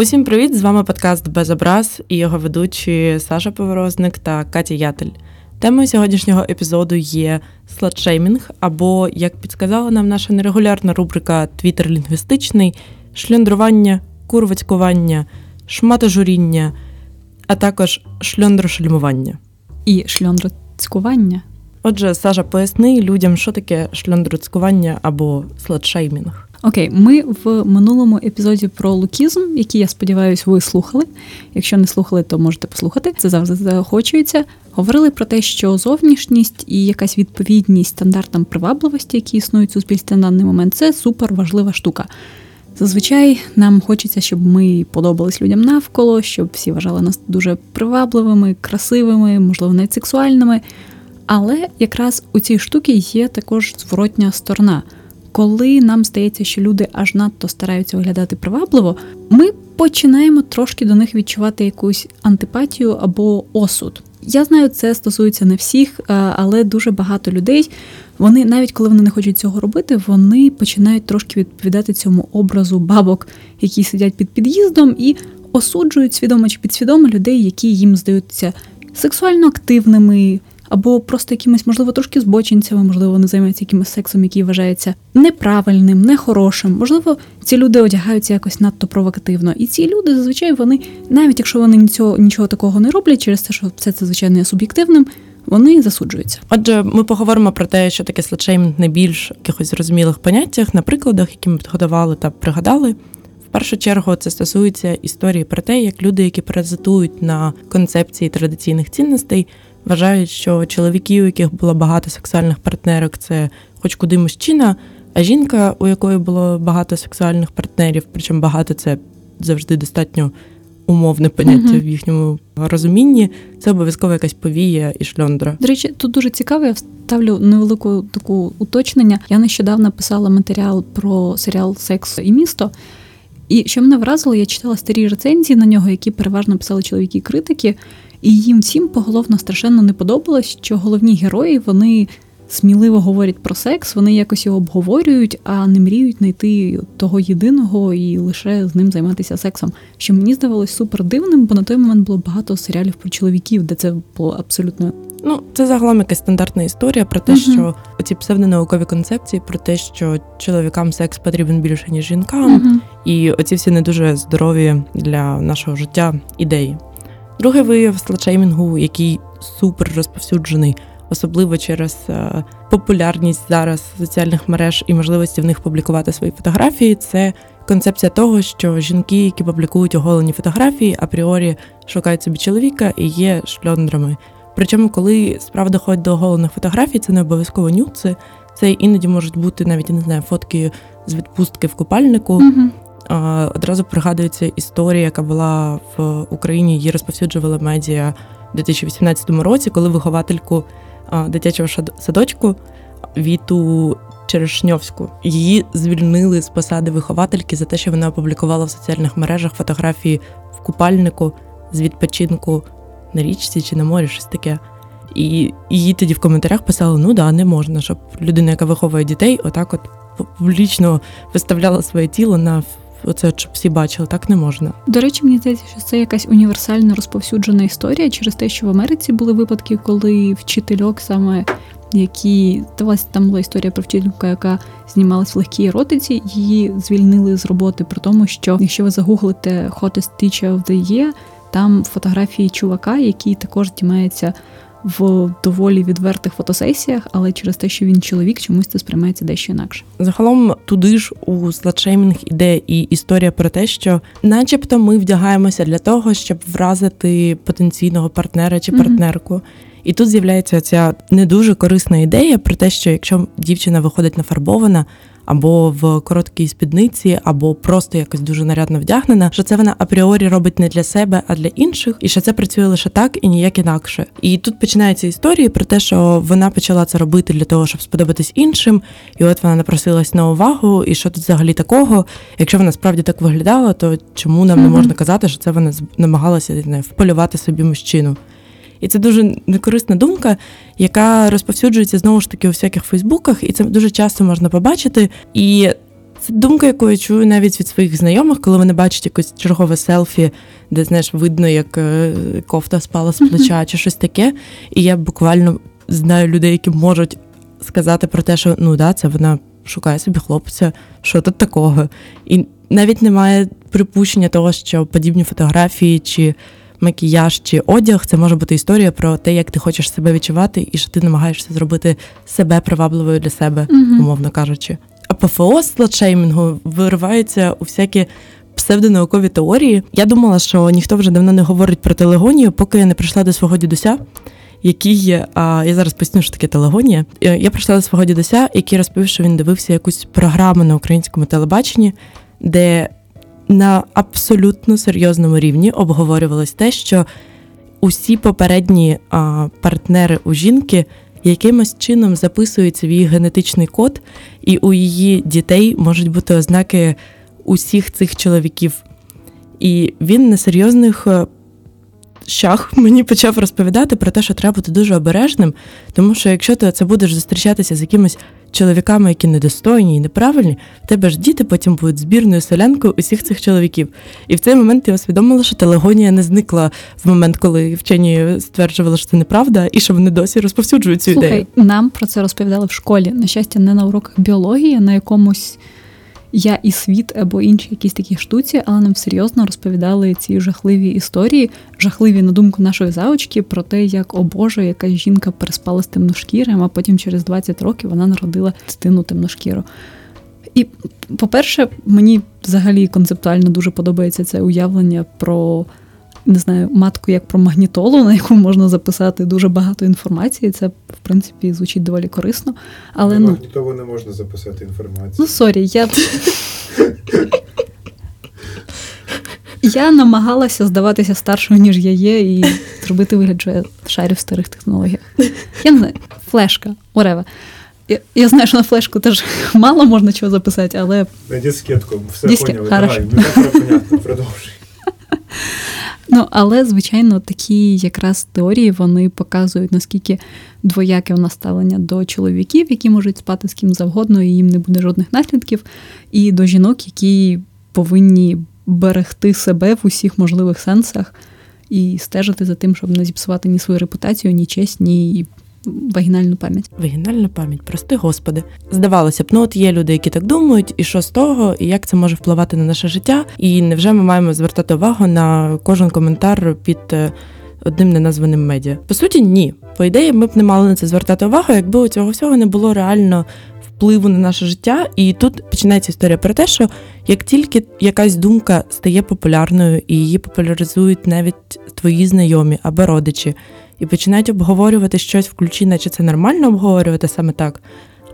Усім привіт! З вами подкаст Без образ і його ведучі Саша Поворозник та Катя Ятель. Темою сьогоднішнього епізоду є сладшеймінг, або, як підсказала нам наша нерегулярна рубрика Твіттер лінгвістичний, шльондрування, курвацькування, шматожуріння, а також шльондрошельмування. І шльондроцькування. Отже, Саша, поясни людям, що таке шльондроцькування або сладшеймінг. Окей, ми в минулому епізоді про лукізм, який я сподіваюся, ви слухали. Якщо не слухали, то можете послухати. Це завжди заохочується. Говорили про те, що зовнішність і якась відповідність стандартам привабливості, які існують у суспільстві на даний момент, це супер важлива штука. Зазвичай нам хочеться, щоб ми подобались людям навколо, щоб всі вважали нас дуже привабливими, красивими, можливо, навіть сексуальними. Але якраз у цій штуці є також зворотня сторона. Коли нам здається, що люди аж надто стараються виглядати привабливо, ми починаємо трошки до них відчувати якусь антипатію або осуд. Я знаю, це стосується не всіх, але дуже багато людей. Вони навіть коли вони не хочуть цього робити, вони починають трошки відповідати цьому образу бабок, які сидять під під'їздом, і осуджують свідомо чи підсвідомо людей, які їм здаються сексуально активними, або просто якимось, можливо, трошки збочинцями, можливо, вони займаються якимось сексом, який вважається неправильним, нехорошим. Можливо, ці люди одягаються якось надто провокативно. І ці люди зазвичай вони, навіть якщо вони нічого, нічого такого не роблять, через те, що все це звичайно є суб'єктивним. Вони засуджуються. Отже, ми поговоримо про те, що таке слетшеймінг не більш якихось зрозумілих поняттях на прикладах, які ми підготували та пригадали. В першу чергу це стосується історії про те, як люди, які паразитують на концепції традиційних цінностей, вважають, що чоловіки, у яких було багато сексуальних партнерок, це хоч куди мужчина, а жінка, у якої було багато сексуальних партнерів, причому багато це завжди достатньо умовне поняття uh-huh. в їхньому розумінні, це обов'язково якась повія і шльондра. До речі, тут дуже цікаво, я вставлю невелику таку уточнення. Я нещодавно писала матеріал про серіал Секс і місто. І що мене вразило, я читала старі рецензії на нього, які переважно писали чоловіки-критики. І їм всім поголовно страшенно не подобалось, що головні герої вони сміливо говорять про секс, вони якось його обговорюють, а не мріють знайти того єдиного і лише з ним займатися сексом. Що мені здавалось супер дивним, бо на той момент було багато серіалів про чоловіків, де це було абсолютно. Ну, це загалом якась стандартна історія про те, uh-huh. що оці псевдонаукові концепції про те, що чоловікам секс потрібен більше ніж жінкам, uh-huh. і оці всі не дуже здорові для нашого життя ідеї. Другий вияв сладшеймінгу, який супер розповсюджений, особливо через е, популярність зараз соціальних мереж і можливості в них публікувати свої фотографії. Це концепція того, що жінки, які публікують оголені фотографії, апріорі шукають собі чоловіка і є шльондрами. Причому, коли справа доходить до оголених фотографій, це не обов'язково нюци, це іноді можуть бути навіть не знаю фотки з відпустки в купальнику. Mm-hmm. Одразу пригадується історія, яка була в Україні, її розповсюджувала медіа у 2018 році, коли виховательку дитячого садочку Віту Черешньовську її звільнили з посади виховательки за те, що вона опублікувала в соціальних мережах фотографії в купальнику з відпочинку на річці чи на морі, щось таке. І її тоді в коментарях писали: ну да, не можна, щоб людина, яка виховує дітей, отак от публічно виставляла своє тіло на оце щоб всі бачили, так не можна. До речі, мені здається, що це якась універсально розповсюджена історія через те, що в Америці були випадки, коли вчительок саме. Які власне, там була історія про вчительку, яка знімалась в легкій еротиці, її звільнили з роботи, при тому, що якщо ви загуглите Hottest Teacher of the Year, там фотографії чувака, який також знімається в доволі відвертих фотосесіях, але через те, що він чоловік, чомусь це сприймається дещо інакше. Загалом туди ж у сладшеймінг іде і історія про те, що, начебто, ми вдягаємося для того, щоб вразити потенційного партнера чи партнерку. Mm-hmm. І тут з'являється ця не дуже корисна ідея про те, що якщо дівчина виходить нафарбована, або в короткій спідниці, або просто якось дуже нарядно вдягнена, що це вона апріорі робить не для себе, а для інших, і що це працює лише так і ніяк інакше. І тут починаються історії про те, що вона почала це робити для того, щоб сподобатись іншим, і от вона напросилась на увагу, і що тут взагалі такого. Якщо вона справді так виглядала, то чому нам mm-hmm. не можна казати, що це вона намагалася не вполювати собі мужчину? І це дуже некорисна думка, яка розповсюджується знову ж таки у всяких Фейсбуках, і це дуже часто можна побачити. І Це думка, яку я чую навіть від своїх знайомих, коли вони бачать якось чергове селфі, де знаєш, видно, як е, кофта спала з плеча чи щось таке. І я буквально знаю людей, які можуть сказати про те, що ну да, це вона шукає собі хлопця, що тут такого. І навіть немає припущення того, що подібні фотографії чи макіяж чи одяг це може бути історія про те, як ти хочеш себе відчувати, і що ти намагаєшся зробити себе привабливою для себе, умовно кажучи. А ПФО сладшеймінгу виривається у всякі псевдонаукові теорії. Я думала, що ніхто вже давно не говорить про телегонію, поки я не прийшла до свого дідуся. Який а, я зараз поясню, що таке телегонія. Е, я прийшла до свого дідуся, який розповів, що він дивився якусь програму на українському телебаченні, де на абсолютно серйозному рівні обговорювалось те, що усі попередні а, партнери у жінки якимось чином записують свій генетичний код, і у її дітей можуть бути ознаки усіх цих чоловіків. І він на серйозних е, щах мені почав розповідати про те, що треба бути дуже обережним, тому що якщо ти це будеш зустрічатися з якимось чоловіками, які недостойні і неправильні, в тебе ж діти потім будуть збірною селянкою усіх цих чоловіків. І в цей момент я усвідомила, що телегонія не зникла в момент, коли вчені стверджували, що це неправда, і що вони досі розповсюджують цю Слухай, ідею. Нам про це розповідали в школі. На щастя, не на уроках біології, а на якомусь я і світ або інші якісь такі штуці, але нам серйозно розповідали ці жахливі історії, жахливі на думку нашої заочки, про те, як о Боже, якась жінка переспала з темношкірим, а потім через 20 років вона народила дитину темношкіру. І, по-перше, мені взагалі концептуально дуже подобається це уявлення про не знаю, матку як про магнітолу, на яку можна записати дуже багато інформації. Це, в принципі, звучить доволі корисно. Але, на ну, магнітолу не можна записати інформацію. Ну, sorry, я. Я намагалася здаватися старшою, ніж я є, і зробити вигляд, що я шарю в старих технологіях. Я не знаю, флешка, Орева. Я, я знаю, що на флешку теж мало можна чого записати, але. На дискетку, все Дискет, поняли. Давай, ну понятно, продовжуй. Ну, але, звичайно, такі якраз теорії вони показують, наскільки двояке у нас ставлення до чоловіків, які можуть спати з ким завгодно, і їм не буде жодних наслідків, і до жінок, які повинні берегти себе в усіх можливих сенсах і стежити за тим, щоб не зіпсувати ні свою репутацію, ні честь, ні вагінальну пам'ять. Вагінальна пам'ять, прости господи. Здавалося б, ну от є люди, які так думають, і що з того, і як це може впливати на наше життя. І невже ми маємо звертати увагу на кожен коментар під е, одним неназваним медіа? По суті, ні. По ідеї, ми б не мали на це звертати увагу, якби у цього всього не було реально впливу на наше життя. І тут починається історія про те, що як тільки якась думка стає популярною і її популяризують навіть твої знайомі або родичі і починають обговорювати щось в ключі, наче це нормально обговорювати саме так,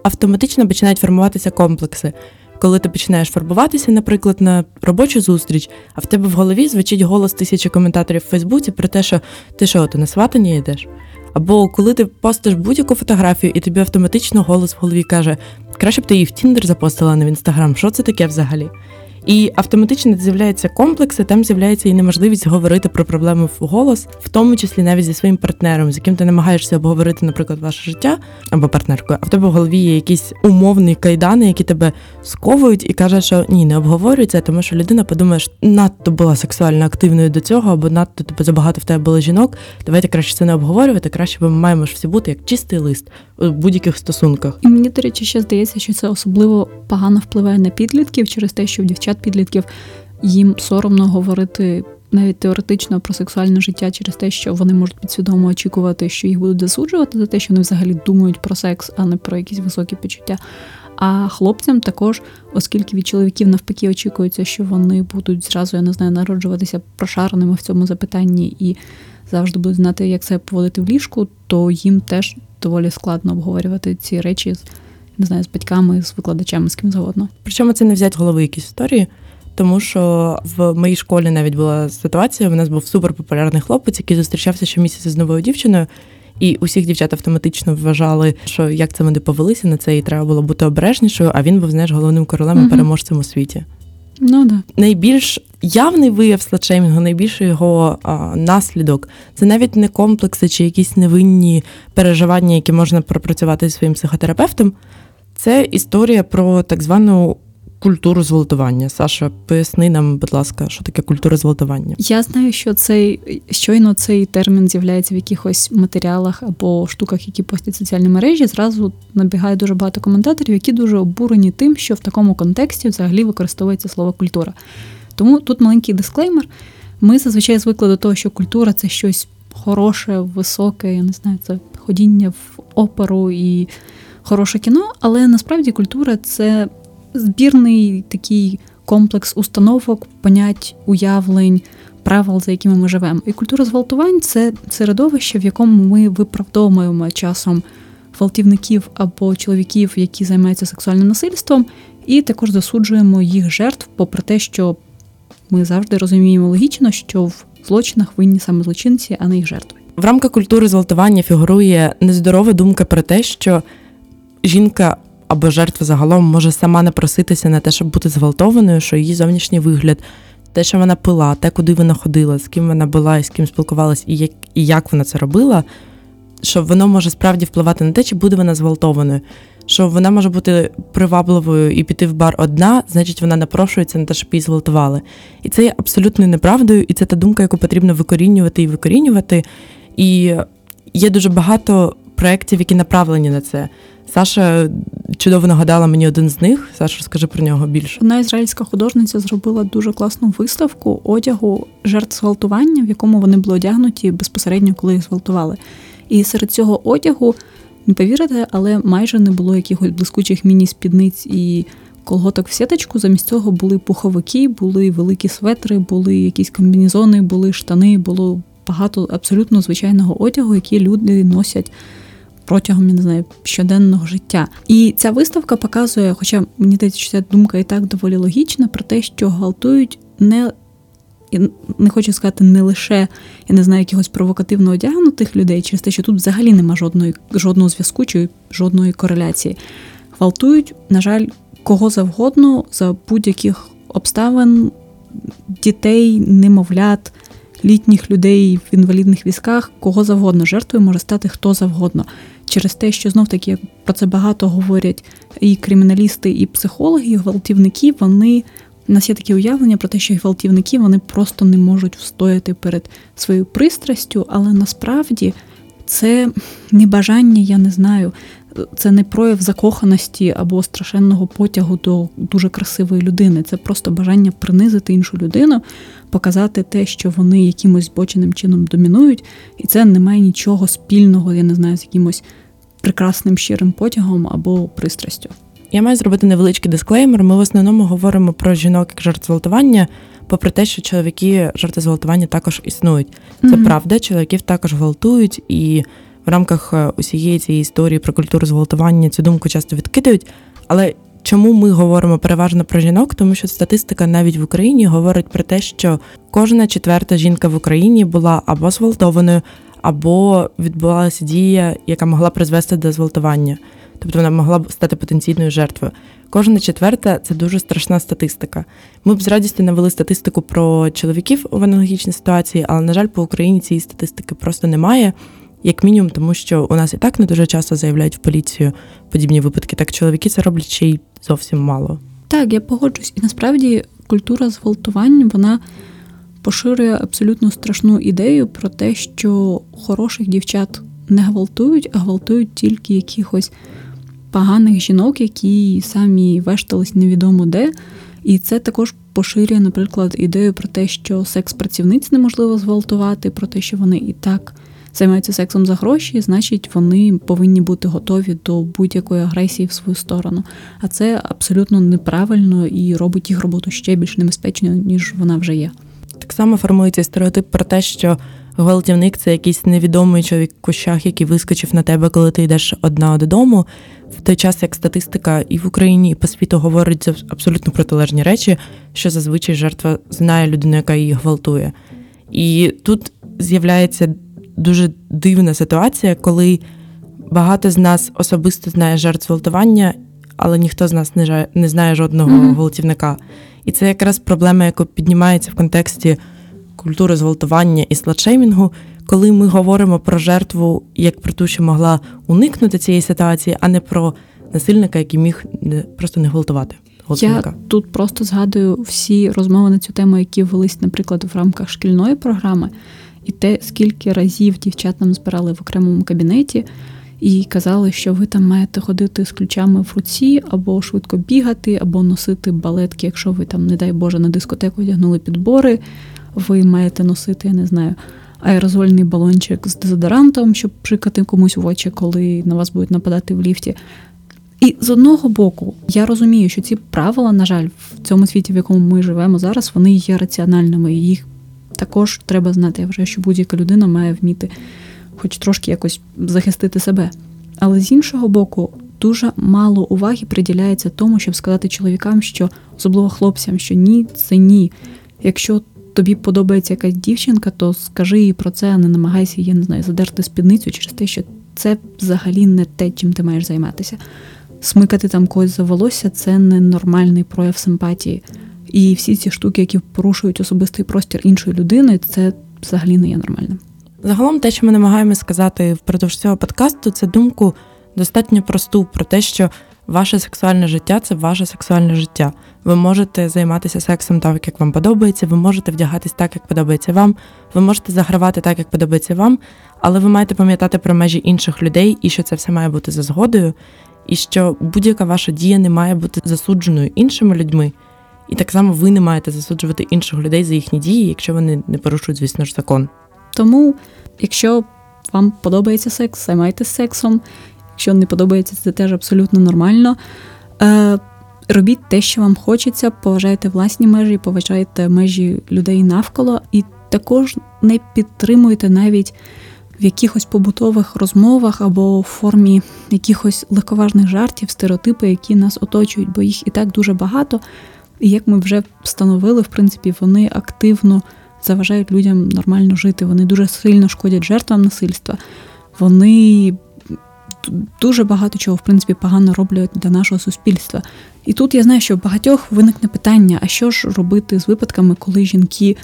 автоматично починають формуватися комплекси. Коли ти починаєш фарбуватися, наприклад, на робочу зустріч, а в тебе в голові звучить голос тисячі коментаторів в Фейсбуці про те, що ти що, ти на сватання йдеш? Або коли ти постиш будь-яку фотографію, і тобі автоматично голос в голові каже, краще б ти її в Тіндер запостила не в інстаграм. Що це таке взагалі? І автоматично з'являються комплекси, там з'являється і неможливість говорити про проблеми в голос, в тому числі навіть зі своїм партнером, з яким ти намагаєшся обговорити, наприклад, ваше життя або партнеркою, а в тебе в голові є якісь умовні кайдани, які тебе сковують, і каже, що ні, не обговорюється, тому що людина подумає, що надто була сексуально активною до цього, або надто тебе забагато в тебе було жінок. Давайте краще це не обговорювати. Краще ми маємо ж всі бути як чистий лист у будь-яких стосунках. І мені, до речі, ще здається, що це особливо погано впливає на підлітків через те, що в дівчат підлітків їм соромно говорити навіть теоретично про сексуальне життя через те, що вони можуть підсвідомо очікувати, що їх будуть засуджувати за те, що вони взагалі думають про секс, а не про якісь високі почуття. А хлопцям також, оскільки від чоловіків навпаки очікується, що вони будуть зразу, я не знаю, народжуватися прошареними в цьому запитанні і завжди будуть знати, як це поводити в ліжку, то їм теж доволі складно обговорювати ці речі з не знаю, з батьками, з викладачами, з ким завгодно. Причому це не взять голови якісь історії, тому що в моїй школі навіть була ситуація. У нас був суперпопулярний хлопець, який зустрічався щомісяця з новою дівчиною. І усіх дівчат автоматично вважали, що як це вони повелися на це, і треба було бути обережнішою. А він був знаєш, головним королем і угу. переможцем у світі. Ну да. Найбільш явний вияв сладшеймінгу, найбільший його а, наслідок це навіть не комплекси чи якісь невинні переживання, які можна пропрацювати зі своїм психотерапевтом. Це історія про так звану культуру зґвалтування. Саша, поясни нам, будь ласка, що таке культура зґвалтування. Я знаю, що цей щойно цей термін з'являється в якихось матеріалах або штуках, які постять соціальні мережі. Зразу набігає дуже багато коментаторів, які дуже обурені тим, що в такому контексті взагалі використовується слово культура. Тому тут маленький дисклеймер. Ми зазвичай звикли до того, що культура це щось хороше, високе, я не знаю, це ходіння в оперу і хороше кіно, але насправді культура це збірний такий комплекс установок, понять, уявлень, правил, за якими ми живемо. І культура зґвалтувань це середовище, в якому ми виправдовуємо часом гвалтівників або чоловіків, які займаються сексуальним насильством, і також засуджуємо їх жертв, попри те, що ми завжди розуміємо логічно, що в злочинах винні саме злочинці, а не їх жертви. В рамках культури зґвалтування фігурує нездорова думка про те, що жінка або жертва загалом може сама напроситися на те, щоб бути зґвалтованою, що її зовнішній вигляд, те, що вона пила, те, куди вона ходила, з ким вона була і з ким спілкувалась, і як, і як вона це робила, що воно може справді впливати на те, чи буде вона зґвалтованою. Що вона може бути привабливою і піти в бар одна, значить вона напрошується на те, щоб її зґвалтували. І це є абсолютною неправдою, і це та думка, яку потрібно викорінювати і викорінювати. І є дуже багато проєктів, які направлені на це. Саша чудово нагадала мені один з них. Саша, розкажи про нього більше. Одна ізраїльська художниця зробила дуже класну виставку одягу жертв зґвалтування, в якому вони були одягнуті безпосередньо, коли їх зґвалтували. І серед цього одягу, не повірите, але майже не було якихось блискучих міні-спідниць і колготок в сіточку. Замість цього були пуховики, були великі светри, були якісь комбінезони, були штани, було багато абсолютно звичайного одягу, який люди носять протягом я не знаю, щоденного життя. І ця виставка показує, хоча мені здається, що ця думка і так доволі логічна, про те, що гвалтують не. Я не хочу сказати не лише я не знаю якихось провокативно одягнутих людей, через те, що тут взагалі нема жодної жодного зв'язку чи жодної кореляції. Гвалтують, на жаль, кого завгодно за будь-яких обставин дітей, немовлят, літніх людей в інвалідних візках, кого завгодно. Жертвою може стати хто завгодно. Через те, що знов таки про це багато говорять і криміналісти, і психологи, і гвалтівники, вони. У нас є таке уявлення про те, що гвалтівники вони просто не можуть встояти перед своєю пристрастю, але насправді це не бажання, я не знаю, це не прояв закоханості або страшенного потягу до дуже красивої людини. Це просто бажання принизити іншу людину, показати те, що вони якимось збоченим чином домінують, і це не має нічого спільного, я не знаю, з якимось прекрасним щирим потягом або пристрастю. Я маю зробити невеличкий дисклеймер. Ми в основному говоримо про жінок як жертв зґвалтування, попри те, що чоловіки жертви зґвалтування також існують. Це mm-hmm. правда, чоловіків також гвалтують, і в рамках е, усієї цієї історії про культуру зґвалтування цю думку часто відкидають. Але чому ми говоримо переважно про жінок? Тому що статистика навіть в Україні говорить про те, що кожна четверта жінка в Україні була або зґвалтованою, або відбувалася дія, яка могла призвести до зґвалтування. Тобто вона могла б стати потенційною жертвою. Кожна четверта це дуже страшна статистика. Ми б з радістю навели статистику про чоловіків в аналогічній ситуації, але, на жаль, по Україні цієї статистики просто немає. Як мінімум, тому що у нас і так не дуже часто заявляють в поліцію подібні випадки. Так чоловіки це роблять ще й зовсім мало. Так, я погоджусь. І насправді культура зґвалтувань, вона поширює абсолютно страшну ідею про те, що хороших дівчат не гвалтують, а гвалтують тільки якихось поганих жінок, які самі вештались невідомо де. І це також поширює, наприклад, ідею про те, що секс-працівниць неможливо зґвалтувати, про те, що вони і так займаються сексом за гроші, значить вони повинні бути готові до будь-якої агресії в свою сторону. А це абсолютно неправильно і робить їх роботу ще більш небезпечною, ніж вона вже є. Так само формується стереотип про те, що гвалтівник це якийсь невідомий чоловік в кущах, який вискочив на тебе, коли ти йдеш одна додому. В той час, як статистика і в Україні, і по світу говорить абсолютно протилежні речі, що зазвичай жертва знає людину, яка її гвалтує. І тут з'являється дуже дивна ситуація, коли багато з нас особисто знає жертв гвалтування, але ніхто з нас не знає жодного mm-hmm. гвалтівника. І це якраз проблема, яка піднімається в контексті культури зґвалтування і сладшеймінгу, коли ми говоримо про жертву як про ту, що могла уникнути цієї ситуації, а не про насильника, який міг просто не гвалтувати. Годинка. Я тут просто згадую всі розмови на цю тему, які велись, наприклад, в рамках шкільної програми, і те, скільки разів дівчат нам збирали в окремому кабінеті і казали, що ви там маєте ходити з ключами в руці, або швидко бігати, або носити балетки, якщо ви там, не дай Боже, на дискотеку одягнули підбори, ви маєте носити, я не знаю. Аерозольний балончик з дезодорантом, щоб прикати комусь в очі, коли на вас будуть нападати в ліфті. І з одного боку, я розумію, що ці правила, на жаль, в цьому світі, в якому ми живемо зараз, вони є раціональними. і Їх також треба знати. Я вважаю, що будь-яка людина має вміти хоч трошки якось захистити себе. Але з іншого боку, дуже мало уваги приділяється тому, щоб сказати чоловікам, що особливо хлопцям, що ні, це ні. Якщо тобі подобається якась дівчинка, то скажи їй про це, а не намагайся її не знаю, задерти спідницю через те, що це взагалі не те, чим ти маєш займатися. Смикати там когось за волосся це не нормальний прояв симпатії. І всі ці штуки, які порушують особистий простір іншої людини, це взагалі не є нормальним. Загалом, те, що ми намагаємося сказати впродовж цього подкасту, це думку достатньо просту про те, що ваше сексуальне життя це ваше сексуальне життя. Ви можете займатися сексом так, як вам подобається, ви можете вдягатись так, як подобається вам, ви можете загравати так, як подобається вам, але ви маєте пам'ятати про межі інших людей і що це все має бути за згодою, і що будь-яка ваша дія не має бути засудженою іншими людьми. І так само ви не маєте засуджувати інших людей за їхні дії, якщо вони не порушують, звісно ж, закон. Тому, якщо вам подобається секс, займайтеся сексом. Якщо не подобається, це теж абсолютно нормально. Е, Робіть те, що вам хочеться, поважайте власні межі, поважайте межі людей навколо, і також не підтримуйте навіть в якихось побутових розмовах або в формі якихось легковажних жартів, стереотипи, які нас оточують, бо їх і так дуже багато. І як ми вже встановили, в принципі, вони активно заважають людям нормально жити. Вони дуже сильно шкодять жертвам насильства. Вони дуже багато чого, в принципі, погано роблять для нашого суспільства. І тут я знаю, що в багатьох виникне питання: а що ж робити з випадками, коли жінки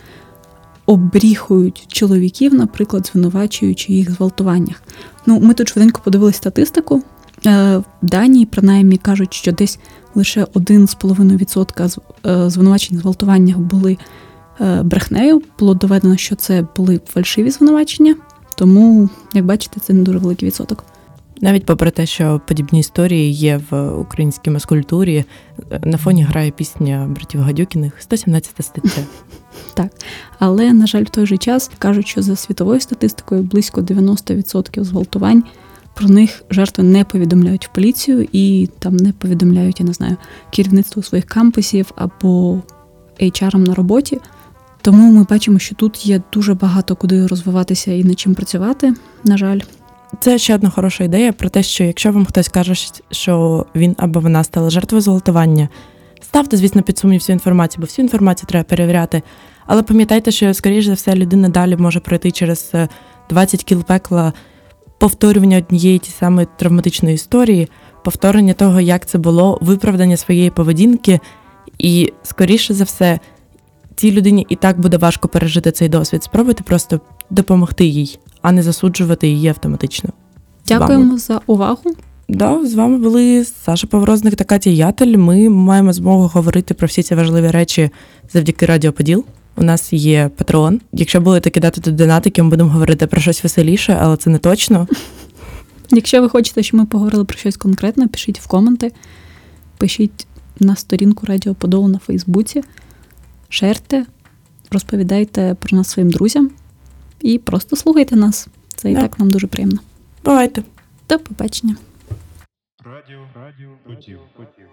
обріхують чоловіків, наприклад, звинувачуючи їх в зґвалтуваннях? Ну, ми тут швиденько подивилися статистику. Е, в Данії, принаймні, кажуть, що десь лише 1,5% е, звинувачень зґвалтуваннях були Е, брехнею. Було доведено, що це були фальшиві звинувачення, тому, як бачите, це не дуже великий відсоток. Навіть попри те, що подібні історії є в українській маскультурі, на фоні грає пісня братів Гадюкіних 117 стаття. Так, але на жаль, в той же час кажуть, що за світовою статистикою близько 90% зґвалтувань про них жертви не повідомляють в поліцію і там не повідомляють, я не знаю, керівництво своїх кампусів або HR на роботі. Тому ми бачимо, що тут є дуже багато куди розвиватися і над чим працювати. На жаль, це ще одна хороша ідея про те, що якщо вам хтось каже, що він або вона стала жертвою зґвалтування, ставте, звісно, під сумнів всю інформацію, бо всю інформацію треба перевіряти. Але пам'ятайте, що, скоріш за все, людина далі може пройти через 20 е, кіл пекла повторювання однієї ті самої травматичної історії, повторення того, як це було, виправдання своєї поведінки, і, скоріше за все, цій людині і так буде важко пережити цей досвід. Спробуйте просто допомогти їй, а не засуджувати її автоматично. Дякуємо за увагу. Да, з вами були Саша Поворозник та Катя Ятель. Ми маємо змогу говорити про всі ці важливі речі завдяки Радіо Поділ. У нас є патрон. Якщо будете кидати тут донатики, ми будемо говорити про щось веселіше, але це не точно. Якщо ви хочете, щоб ми поговорили про щось конкретне, пишіть в коменти, пишіть на сторінку Радіо Подолу на Фейсбуці шерте, розповідайте про нас своїм друзям і просто слухайте нас. Це і так нам дуже приємно. Бувайте. До побачення. Радіо, радіо, поділ, поділ.